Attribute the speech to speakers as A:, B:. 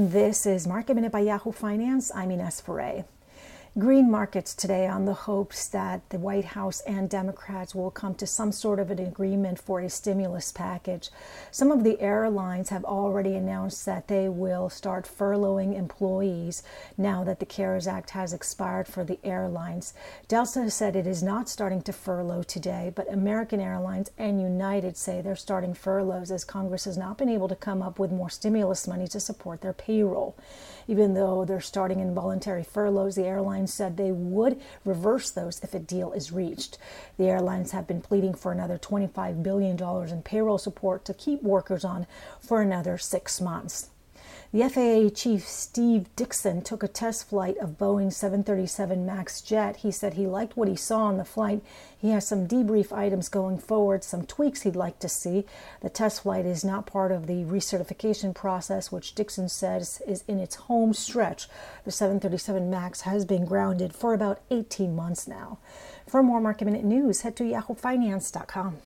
A: This is Market Minute by Yahoo Finance. I'm Ines Ferre. Green markets today on the hopes that the White House and Democrats will come to some sort of an agreement for a stimulus package. Some of the airlines have already announced that they will start furloughing employees now that the CARES Act has expired for the airlines. Delta has said it is not starting to furlough today, but American Airlines and United say they're starting furloughs as Congress has not been able to come up with more stimulus money to support their payroll. Even though they're starting involuntary furloughs, the airlines said they would reverse those if a deal is reached. The airlines have been pleading for another $25 billion in payroll support to keep workers on for another six months. The FAA chief Steve Dickson took a test flight of Boeing 737 MAX jet. He said he liked what he saw on the flight. He has some debrief items going forward, some tweaks he'd like to see. The test flight is not part of the recertification process, which Dickson says is in its home stretch. The 737 MAX has been grounded for about 18 months now. For more market minute news, head to yahoofinance.com.